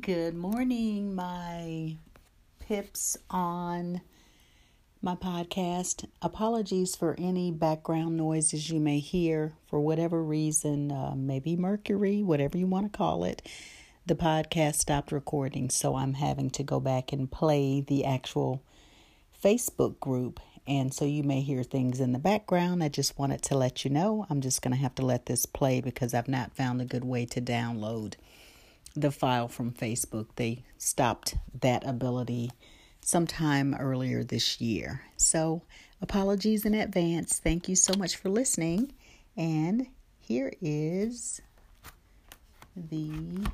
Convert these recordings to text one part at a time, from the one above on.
Good morning, my pips on my podcast. Apologies for any background noises you may hear for whatever reason, uh, maybe Mercury, whatever you want to call it. The podcast stopped recording, so I'm having to go back and play the actual Facebook group. And so you may hear things in the background. I just wanted to let you know. I'm just going to have to let this play because I've not found a good way to download the file from Facebook. They stopped that ability sometime earlier this year. So, apologies in advance. Thank you so much for listening. And here is the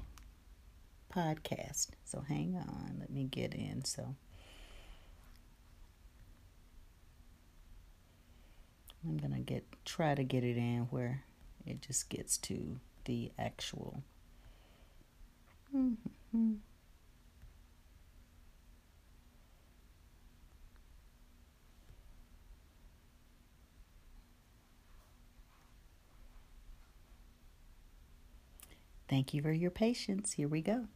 podcast. So, hang on. Let me get in. So, I'm going to get try to get it in where it just gets to the actual Thank you for your patience. Here we go.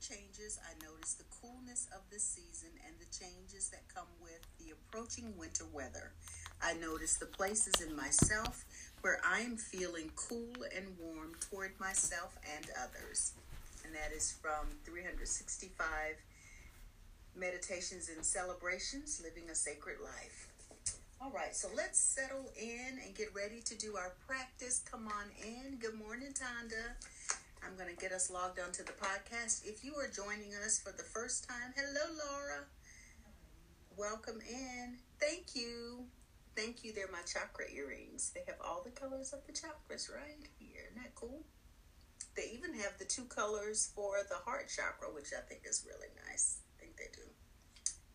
Changes. I notice the coolness of the season and the changes that come with the approaching winter weather. I notice the places in myself where I am feeling cool and warm toward myself and others. And that is from 365 Meditations and Celebrations Living a Sacred Life. All right, so let's settle in and get ready to do our practice. Come on in. Good morning, Tonda. I'm going to get us logged onto the podcast. If you are joining us for the first time, hello, Laura. Welcome in. Thank you. Thank you. They're my chakra earrings. They have all the colors of the chakras right here. Isn't that cool? They even have the two colors for the heart chakra, which I think is really nice. I think they do.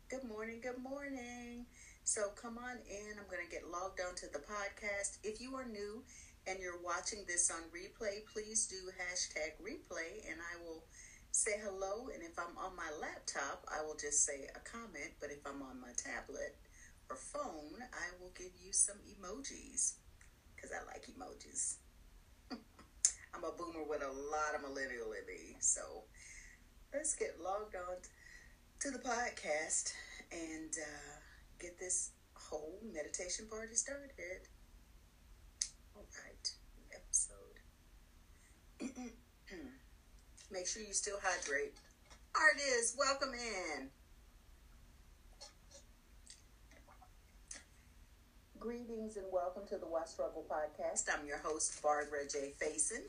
Good morning. Good morning. So come on in. I'm going to get logged onto the podcast. If you are new and you're watching this on replay, please do hashtag replay and I will say hello. And if I'm on my laptop, I will just say a comment. But if I'm on my tablet, or phone, I will give you some emojis because I like emojis. I'm a boomer with a lot of millennial in me. So let's get logged on to the podcast and uh, get this whole meditation party started. All right, episode. Make sure you still hydrate. Artists, welcome in. Greetings and welcome to the Why Struggle podcast. I'm your host, Barbara J. Faison,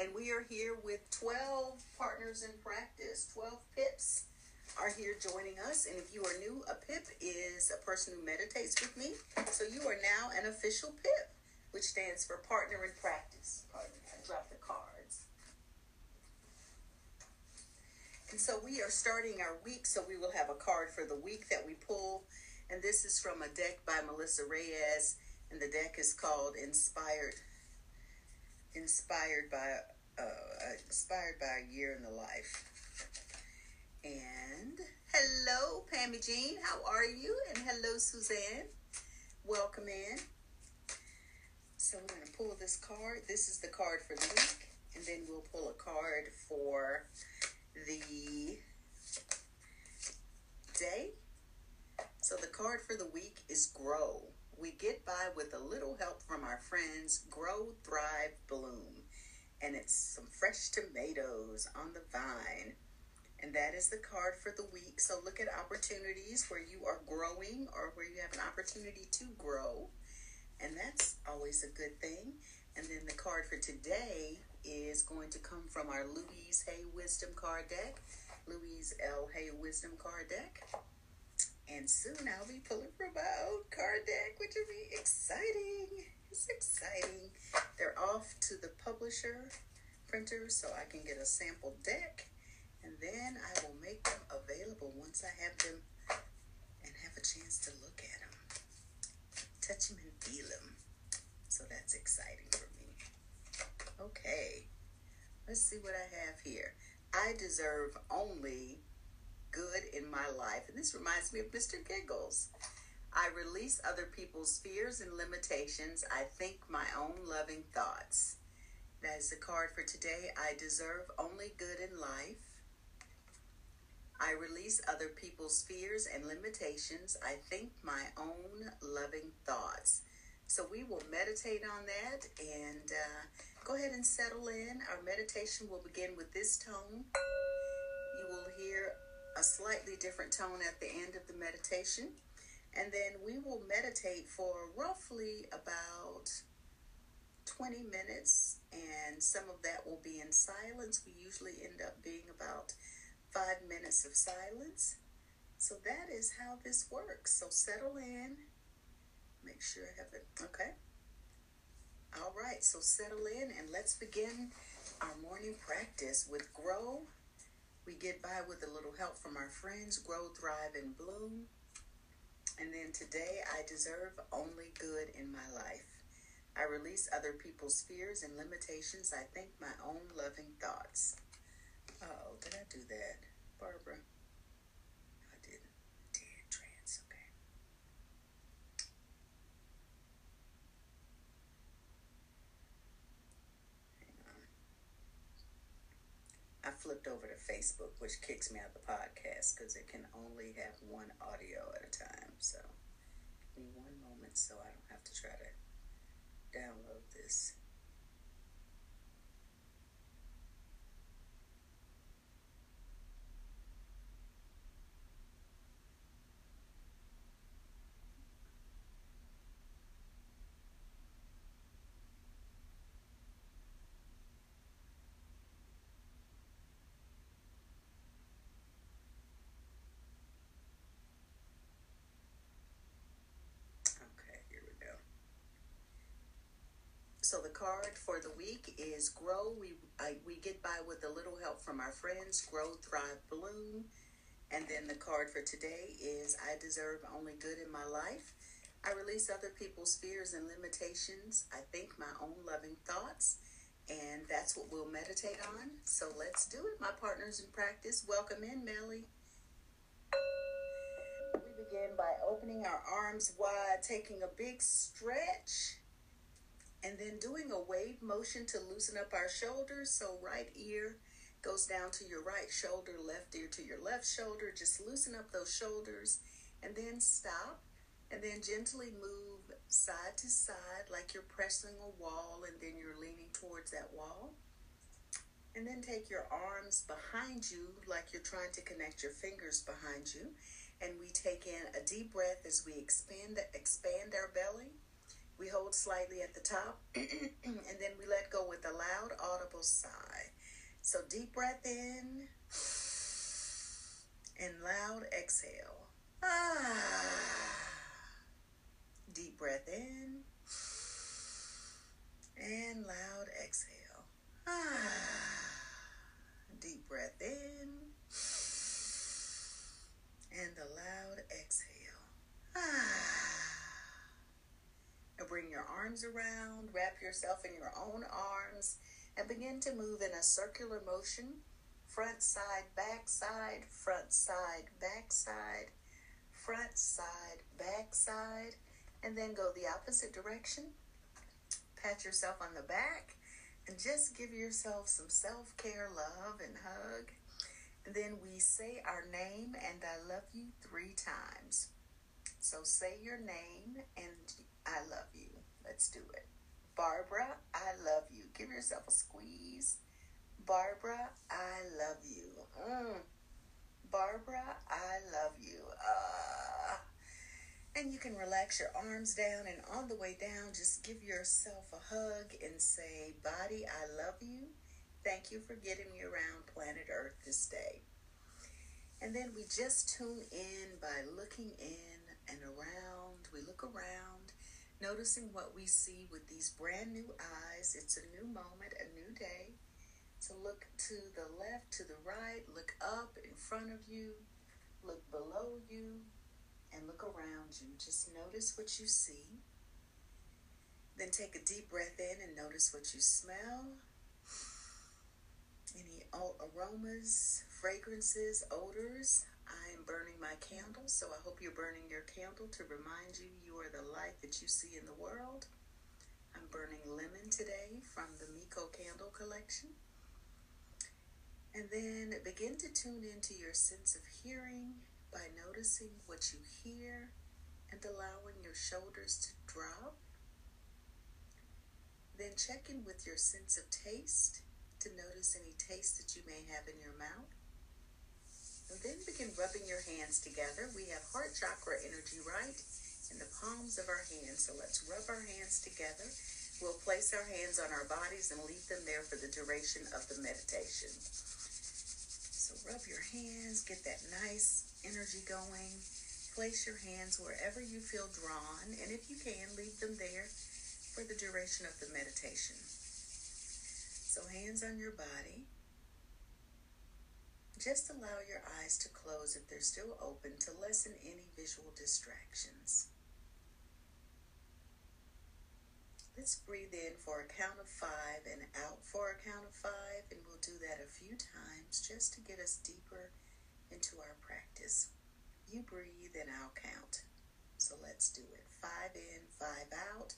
and we are here with 12 partners in practice. 12 pips are here joining us. And if you are new, a pip is a person who meditates with me. So you are now an official pip, which stands for Partner in Practice. Pardon I dropped the cards. And so we are starting our week, so we will have a card for the week that we pull and this is from a deck by Melissa Reyes, and the deck is called Inspired. Inspired by uh, inspired by a year in the life. And hello, Pammy Jean, how are you? And hello, Suzanne. Welcome in. So we're going to pull this card. This is the card for the week, and then we'll pull a card for the day so the card for the week is grow. We get by with a little help from our friends Grow, Thrive, Bloom. And it's some fresh tomatoes on the vine. And that is the card for the week. So look at opportunities where you are growing or where you have an opportunity to grow. And that's always a good thing. And then the card for today is going to come from our Louise Hay Wisdom card deck. Louise L. Hay Wisdom card deck. And soon I'll be pulling from my own card deck, which will be exciting. It's exciting. They're off to the publisher printer so I can get a sample deck. And then I will make them available once I have them and have a chance to look at them, touch them and feel them. So that's exciting for me. Okay, let's see what I have here. I deserve only good in my life. And this reminds me of Mr. Giggles. I release other people's fears and limitations. I think my own loving thoughts. That is the card for today I deserve only good in life. I release other people's fears and limitations. I think my own loving thoughts. So we will meditate on that and uh, go ahead and settle in. Our meditation will begin with this tone. You will hear a slightly different tone at the end of the meditation. And then we will meditate for roughly about 20 minutes, and some of that will be in silence. We usually end up being about five minutes of silence. So that is how this works. So settle in Make sure I have it. Okay. All right. So settle in and let's begin our morning practice with Grow. We get by with a little help from our friends, Grow, Thrive, and Bloom. And then today, I deserve only good in my life. I release other people's fears and limitations. I think my own loving thoughts. Oh, did I do that? Barbara. No, I didn't. I flipped over to Facebook, which kicks me out of the podcast because it can only have one audio at a time. So give me one moment so I don't have to try to download this. So the card for the week is grow. We we get by with a little help from our friends. Grow, thrive, bloom. And then the card for today is I deserve only good in my life. I release other people's fears and limitations. I think my own loving thoughts. And that's what we'll meditate on. So let's do it, my partners in practice. Welcome in, Melly. We begin by opening our arms wide, taking a big stretch and then doing a wave motion to loosen up our shoulders. So right ear goes down to your right shoulder, left ear to your left shoulder. Just loosen up those shoulders and then stop and then gently move side to side like you're pressing a wall and then you're leaning towards that wall. And then take your arms behind you like you're trying to connect your fingers behind you. And we take in a deep breath as we expand expand our belly we hold slightly at the top and then we let go with a loud, audible sigh. So deep breath in and loud exhale. Ah. Deep breath in and loud exhale. Ah. Deep breath in and the loud exhale. Ah. Bring your arms around, wrap yourself in your own arms, and begin to move in a circular motion front side, back side, front side, back side, front side, back side, and then go the opposite direction. Pat yourself on the back and just give yourself some self care, love, and hug. And then we say our name and I love you three times. So say your name and I love you. Let's do it. Barbara, I love you. Give yourself a squeeze. Barbara, I love you. Mm. Barbara, I love you. Uh, and you can relax your arms down, and on the way down, just give yourself a hug and say, Body, I love you. Thank you for getting me around planet Earth this day. And then we just tune in by looking in and around. We look around noticing what we see with these brand new eyes. It's a new moment, a new day. To look to the left, to the right, look up in front of you, look below you, and look around you. Just notice what you see. Then take a deep breath in and notice what you smell. Any aromas, fragrances, odors. Burning my candle, so I hope you're burning your candle to remind you you are the light that you see in the world. I'm burning lemon today from the Mico Candle Collection. And then begin to tune into your sense of hearing by noticing what you hear and allowing your shoulders to drop. Then check in with your sense of taste to notice any taste that you may have in your mouth. Then begin rubbing your hands together. We have heart chakra energy right in the palms of our hands. So let's rub our hands together. We'll place our hands on our bodies and leave them there for the duration of the meditation. So rub your hands, get that nice energy going. Place your hands wherever you feel drawn, and if you can, leave them there for the duration of the meditation. So, hands on your body. Just allow your eyes to close if they're still open to lessen any visual distractions. Let's breathe in for a count of five and out for a count of five, and we'll do that a few times just to get us deeper into our practice. You breathe and I'll count. So let's do it. Five in, five out.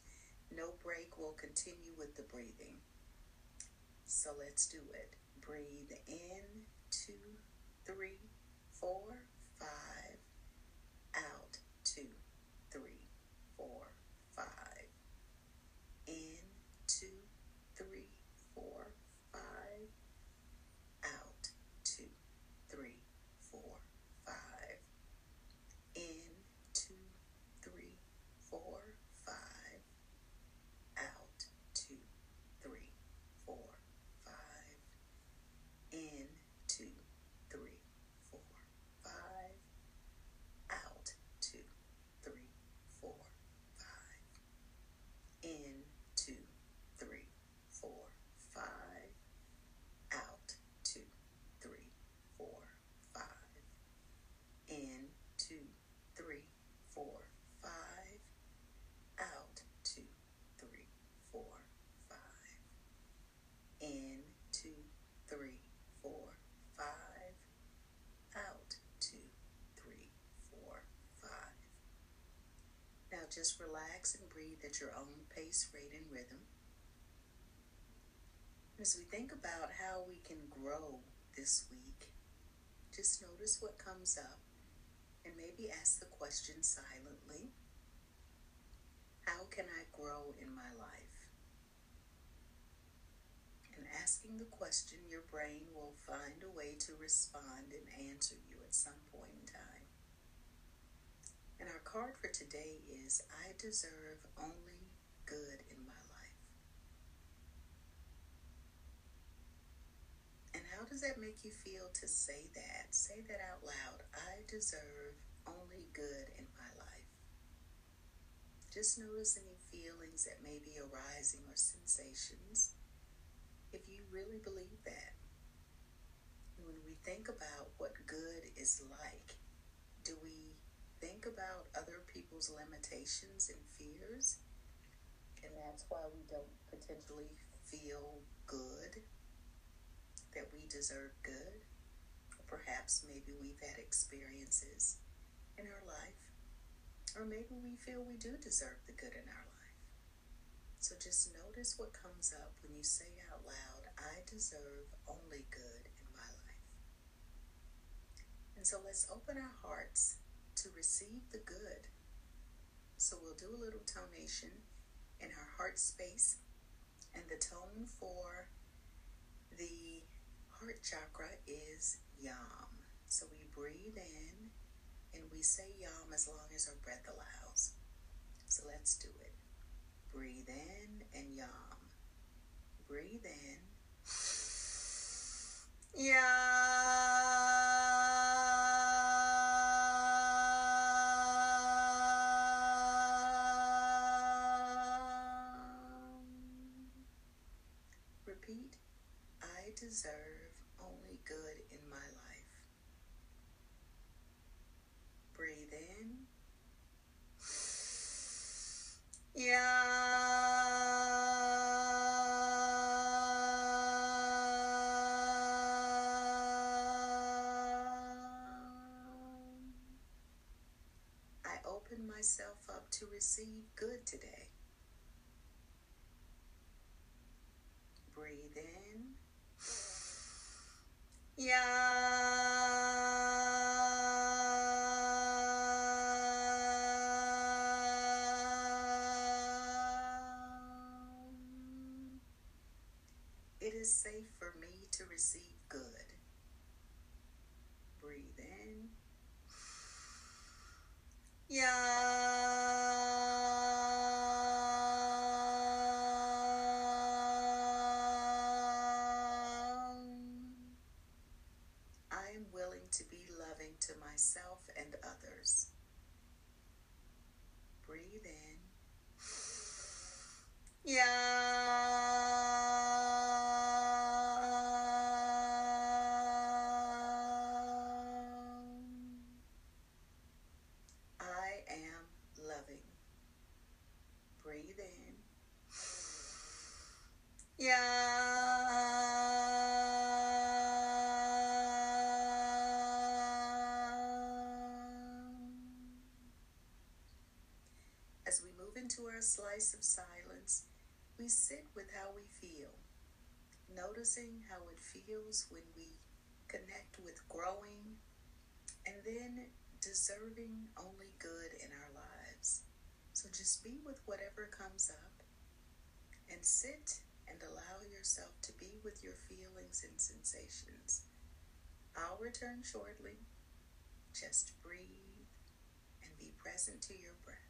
No break. We'll continue with the breathing. So let's do it. Breathe in two, three, four, five. Out, two, three, four, five. In, two, three, four, five. Out, two, three, four, five. In, two, three, four, five. Out, two, three, four, five. In, two, three, four, five. Out, two, three, four, five. In, two, three, four, five. Out, two, three, four, five. In, two, three, four, five. Out, two, three, four, five. In, two, three, four, five. Out, two, three, four, five. Now just relax and breathe at your own pace, rate, and rhythm. As we think about how we can grow this week, just notice what comes up and maybe ask the question silently How can I grow in my life? And asking the question, your brain will find a way to respond and answer you at some point in time. And our card for today is I deserve only good in my life. And how does that make you feel to say that? Say that out loud. I deserve only good in my life. Just notice any feelings that may be arising or sensations if you really believe that. When we think about what good is like, do we think about other people's limitations and fears? And that's why we don't potentially feel good, that we deserve good. Perhaps maybe we've had experiences in our life, or maybe we feel we do deserve the good in our life. So just notice what comes up when you say out loud, I deserve only good in my life. And so let's open our hearts to receive the good. So we'll do a little tonation in our heart space. And the tone for the heart chakra is yam. So we breathe in and we say yam as long as our breath allows. So let's do it. Breathe in and yam. Breathe in. Yam. Myself up to receive good today. To be loving to myself slice of silence, we sit with how we feel, noticing how it feels when we connect with growing and then deserving only good in our lives. So just be with whatever comes up and sit and allow yourself to be with your feelings and sensations. I'll return shortly. Just breathe and be present to your breath.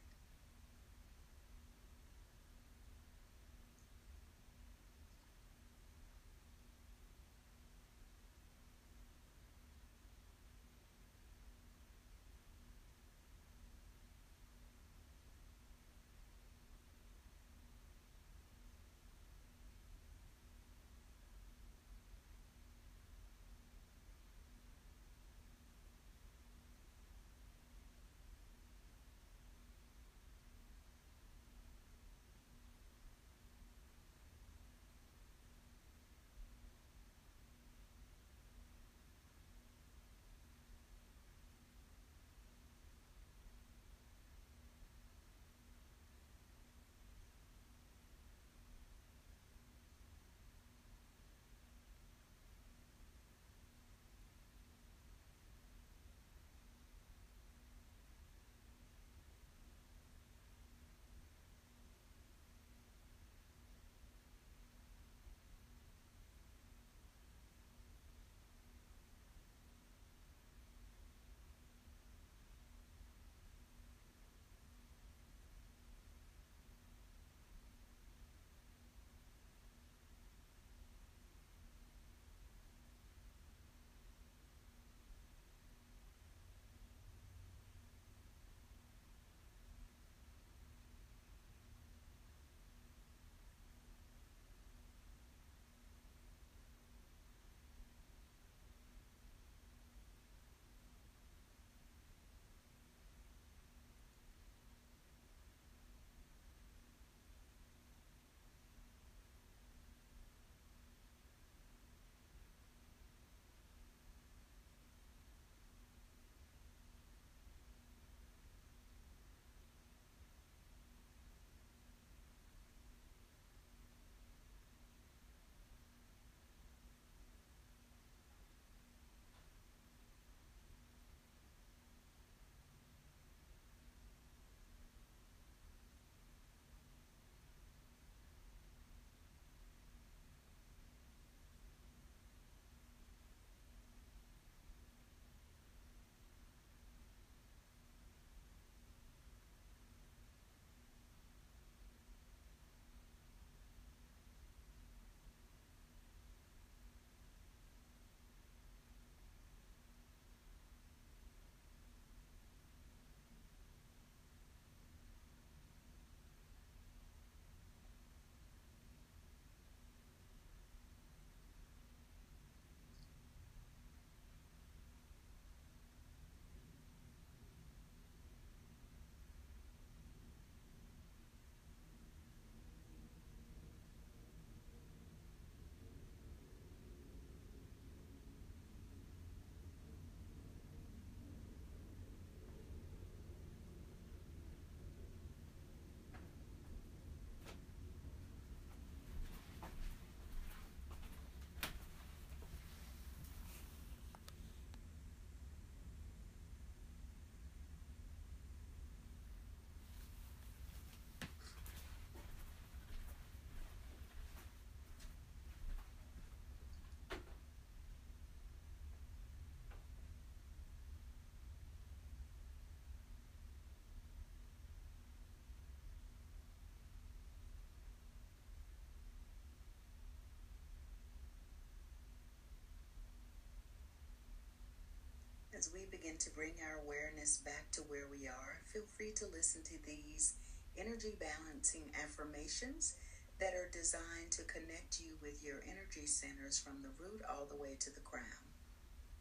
As we begin to bring our awareness back to where we are, feel free to listen to these energy balancing affirmations that are designed to connect you with your energy centers from the root all the way to the crown.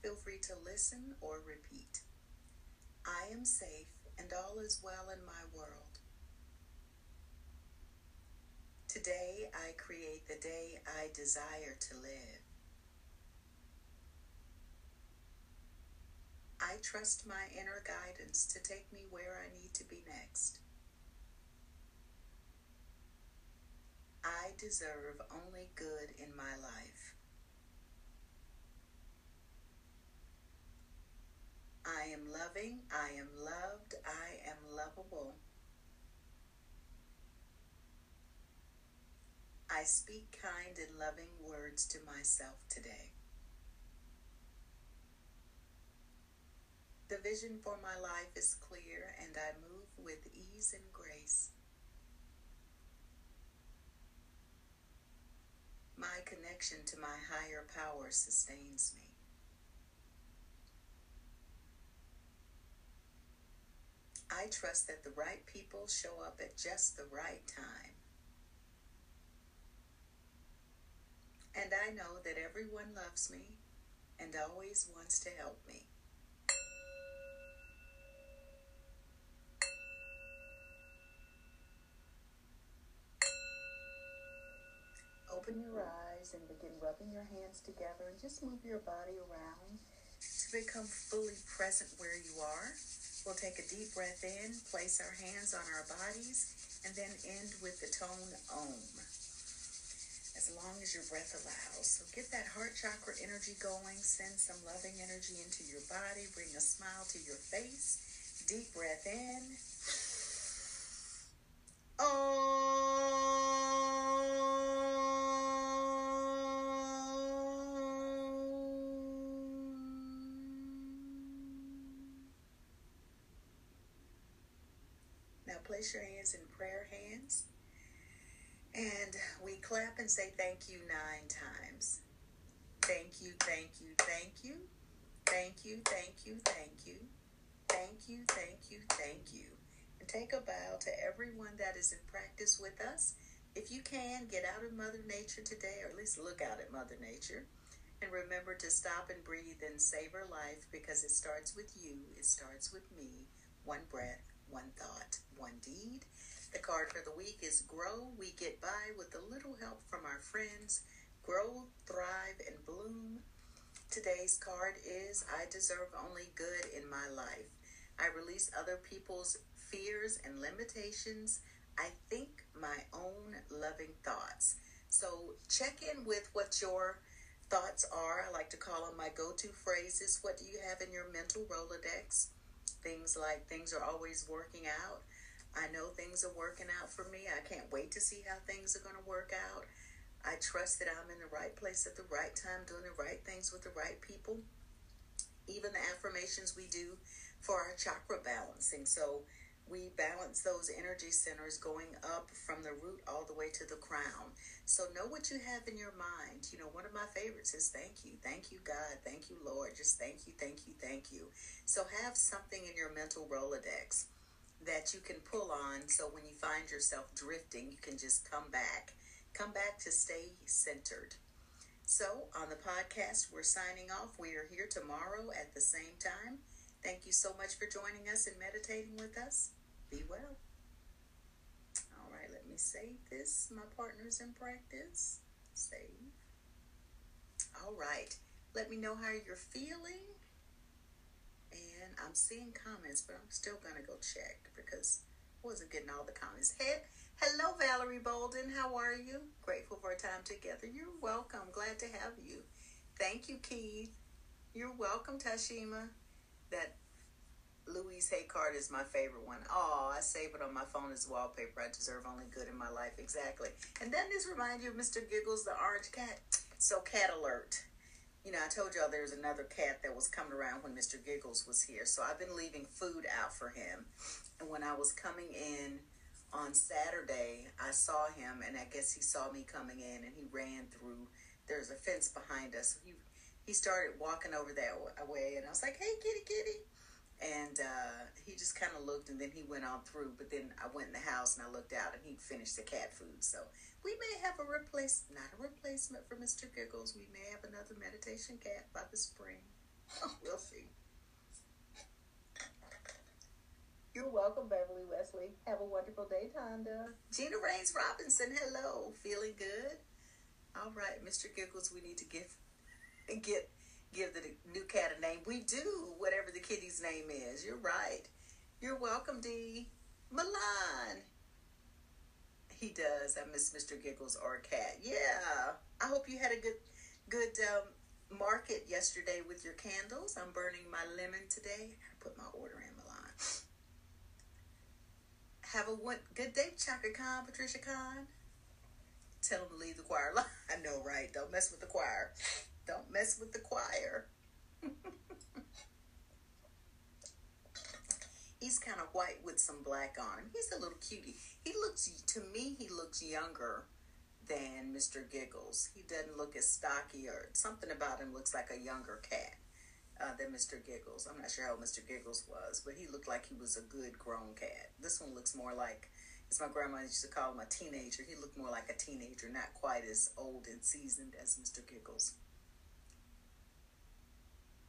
Feel free to listen or repeat. I am safe and all is well in my world. Today I create the day I desire to live. I trust my inner guidance to take me where I need to be next. I deserve only good in my life. I am loving, I am loved, I am lovable. I speak kind and loving words to myself today. Vision for my life is clear and I move with ease and grace. My connection to my higher power sustains me. I trust that the right people show up at just the right time. And I know that everyone loves me and always wants to help me. Open your eyes and begin rubbing your hands together and just move your body around to become fully present where you are. We'll take a deep breath in, place our hands on our bodies, and then end with the tone Om. As long as your breath allows. So get that heart chakra energy going. Send some loving energy into your body. Bring a smile to your face. Deep breath in. Place your hands in prayer hands. And we clap and say thank you nine times. Thank you, thank you, thank you. Thank you, thank you, thank you. Thank you, thank you, thank you. And take a bow to everyone that is in practice with us. If you can, get out of Mother Nature today, or at least look out at Mother Nature. And remember to stop and breathe and savor life because it starts with you, it starts with me. One breath one thought, one deed. The card for the week is Grow. We get by with a little help from our friends. Grow, thrive, and bloom. Today's card is I deserve only good in my life. I release other people's fears and limitations. I think my own loving thoughts. So check in with what your thoughts are. I like to call them my go to phrases. What do you have in your mental Rolodex? Things like things are always working out. I know things are working out for me. I can't wait to see how things are going to work out. I trust that I'm in the right place at the right time, doing the right things with the right people. Even the affirmations we do for our chakra balancing. So we balance those energy centers going up from the root all the way to the crown. So know what you have in your mind. You know, one of my favorites is thank you. Thank you, God. Thank you, Lord. Just thank you, thank you, thank you. So have something in your mental Rolodex that you can pull on so when you find yourself drifting, you can just come back. Come back to stay centered. So, on the podcast, we're signing off. We are here tomorrow at the same time. Thank you so much for joining us and meditating with us. Be well. All right, let me save this. My partner's in practice. Save. All right. Let me know how you're feeling. And I'm seeing comments, but I'm still going to go check because I wasn't getting all the comments. Hey, hello, Valerie Bolden. How are you? Grateful for a time together. You're welcome. Glad to have you. Thank you, Keith. You're welcome, Tashima. That Louise Hay card is my favorite one. Oh, I save it on my phone as wallpaper. I deserve only good in my life. Exactly. And then this reminds you of Mr. Giggles, the orange cat. So, cat alert. You know, I told y'all there was another cat that was coming around when Mr. Giggles was here. So, I've been leaving food out for him. And when I was coming in on Saturday, I saw him, and I guess he saw me coming in, and he ran through. There's a fence behind us. He he started walking over that way, and I was like, "Hey, kitty, kitty," and uh, he just kind of looked, and then he went on through. But then I went in the house and I looked out, and he'd finished the cat food. So we may have a replace, not a replacement for Mister Giggles. We may have another meditation cat by the spring. we'll see. You're welcome, Beverly Wesley. Have a wonderful day, Tonda. Gina Rains Robinson, hello. Feeling good? All right, Mr. Giggles, we need to give get give the new cat a name. We do, whatever the kitty's name is. You're right. You're welcome, Dee. Milan. He does. I miss Mr. Giggles or cat. Yeah. I hope you had a good good um, market yesterday with your candles. I'm burning my lemon today. I put my order in, Milan. Have a one, good day, Chaka Khan, Patricia Khan. Tell him to leave the choir. I know, right? Don't mess with the choir. Don't mess with the choir. He's kind of white with some black on him. He's a little cutie. He looks, to me, he looks younger than Mr. Giggles. He doesn't look as stocky or something about him looks like a younger cat uh, than Mr. Giggles. I'm not sure how Mr. Giggles was, but he looked like he was a good grown cat. This one looks more like, as my grandma used to call him, a teenager. He looked more like a teenager, not quite as old and seasoned as Mr. Giggles.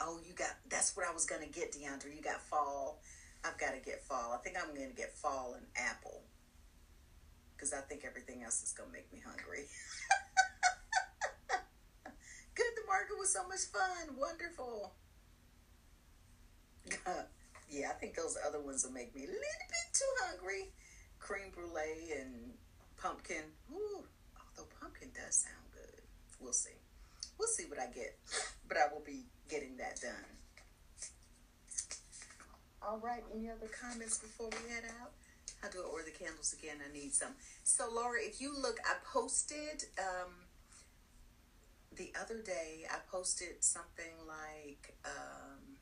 Oh, you got, that's what I was to get, DeAndre. You got fall. I've got to get fall. I think I'm to get fall and apple because I think everything else is to make me hungry. Good, the market was so much fun. Wonderful. yeah, I think those other ones will make me a little bit too hungry. Cream brulee and pumpkin. Ooh, although pumpkin does sound good. We'll see. We'll see what I get. But I will be getting that done. All right, any other comments before we head out? How do I order the candles again? I need some. So, Laura, if you look, I posted um, the other day, I posted something like um,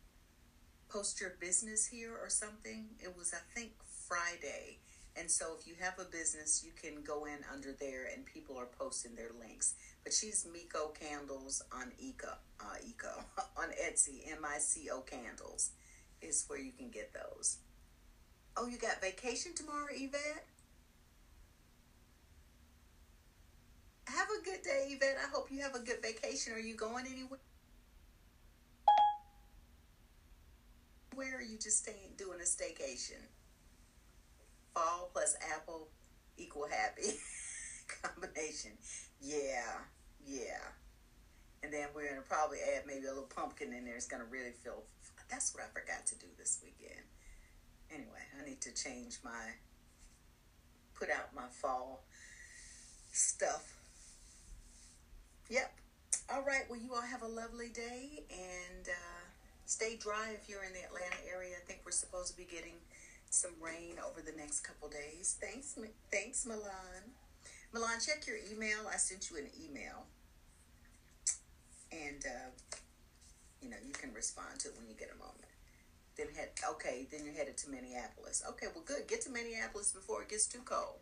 post your business here or something. It was, I think, Friday. And so if you have a business, you can go in under there and people are posting their links. But she's Mico Candles on Eco, uh, Eco on Etsy, M-I-C-O Candles is where you can get those. Oh, you got vacation tomorrow, Yvette? Have a good day, Yvette. I hope you have a good vacation. Are you going anywhere? Where are you just staying, doing a staycation? Fall plus apple equal happy combination. Yeah, yeah. And then we're gonna probably add maybe a little pumpkin in there. It's gonna really feel. That's what I forgot to do this weekend. Anyway, I need to change my, put out my fall stuff. Yep. All right. Well, you all have a lovely day and uh, stay dry if you're in the Atlanta area. I think we're supposed to be getting some rain over the next couple days. Thanks, thanks, Milan. Milan, check your email. I sent you an email, and uh, you know you can respond to it when you get a moment. Then head okay. Then you're headed to Minneapolis. Okay, well, good. Get to Minneapolis before it gets too cold.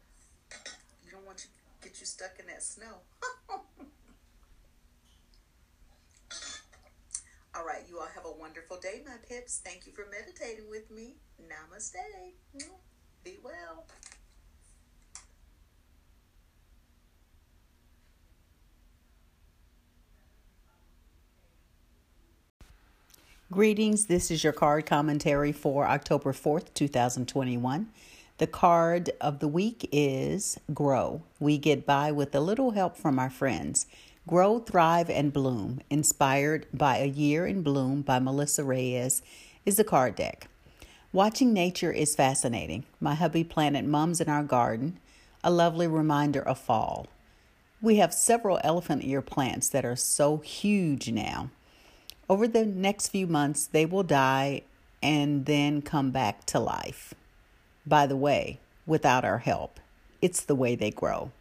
You don't want to get you stuck in that snow. All right, you all have a wonderful day, my pips. Thank you for meditating with me. Namaste. Be well. Greetings. This is your card commentary for October 4th, 2021. The card of the week is Grow. We get by with a little help from our friends. Grow, Thrive, and Bloom, inspired by A Year in Bloom by Melissa Reyes, is the card deck. Watching nature is fascinating. My hubby planted mums in our garden, a lovely reminder of fall. We have several elephant ear plants that are so huge now. Over the next few months, they will die and then come back to life. By the way, without our help, it's the way they grow.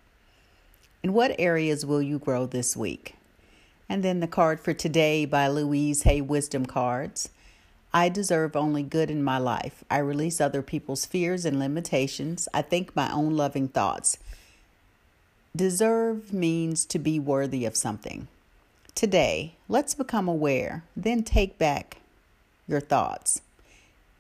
In what areas will you grow this week? And then the card for today by Louise Hay Wisdom Cards. I deserve only good in my life. I release other people's fears and limitations. I think my own loving thoughts. Deserve means to be worthy of something. Today, let's become aware, then take back your thoughts.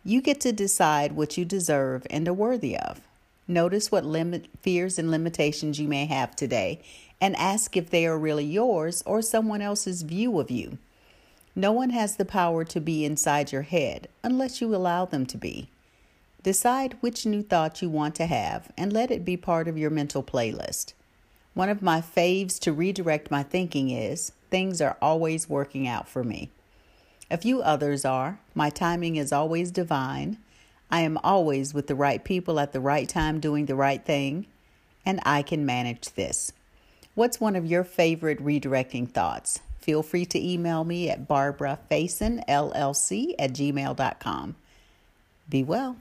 You get to decide what you deserve and are worthy of. Notice what limit, fears and limitations you may have today and ask if they are really yours or someone else's view of you. No one has the power to be inside your head unless you allow them to be. Decide which new thought you want to have and let it be part of your mental playlist. One of my faves to redirect my thinking is things are always working out for me. A few others are my timing is always divine, I am always with the right people at the right time doing the right thing, and I can manage this. What's one of your favorite redirecting thoughts? Feel free to email me at barbarafaisonllc at gmail.com. Be well.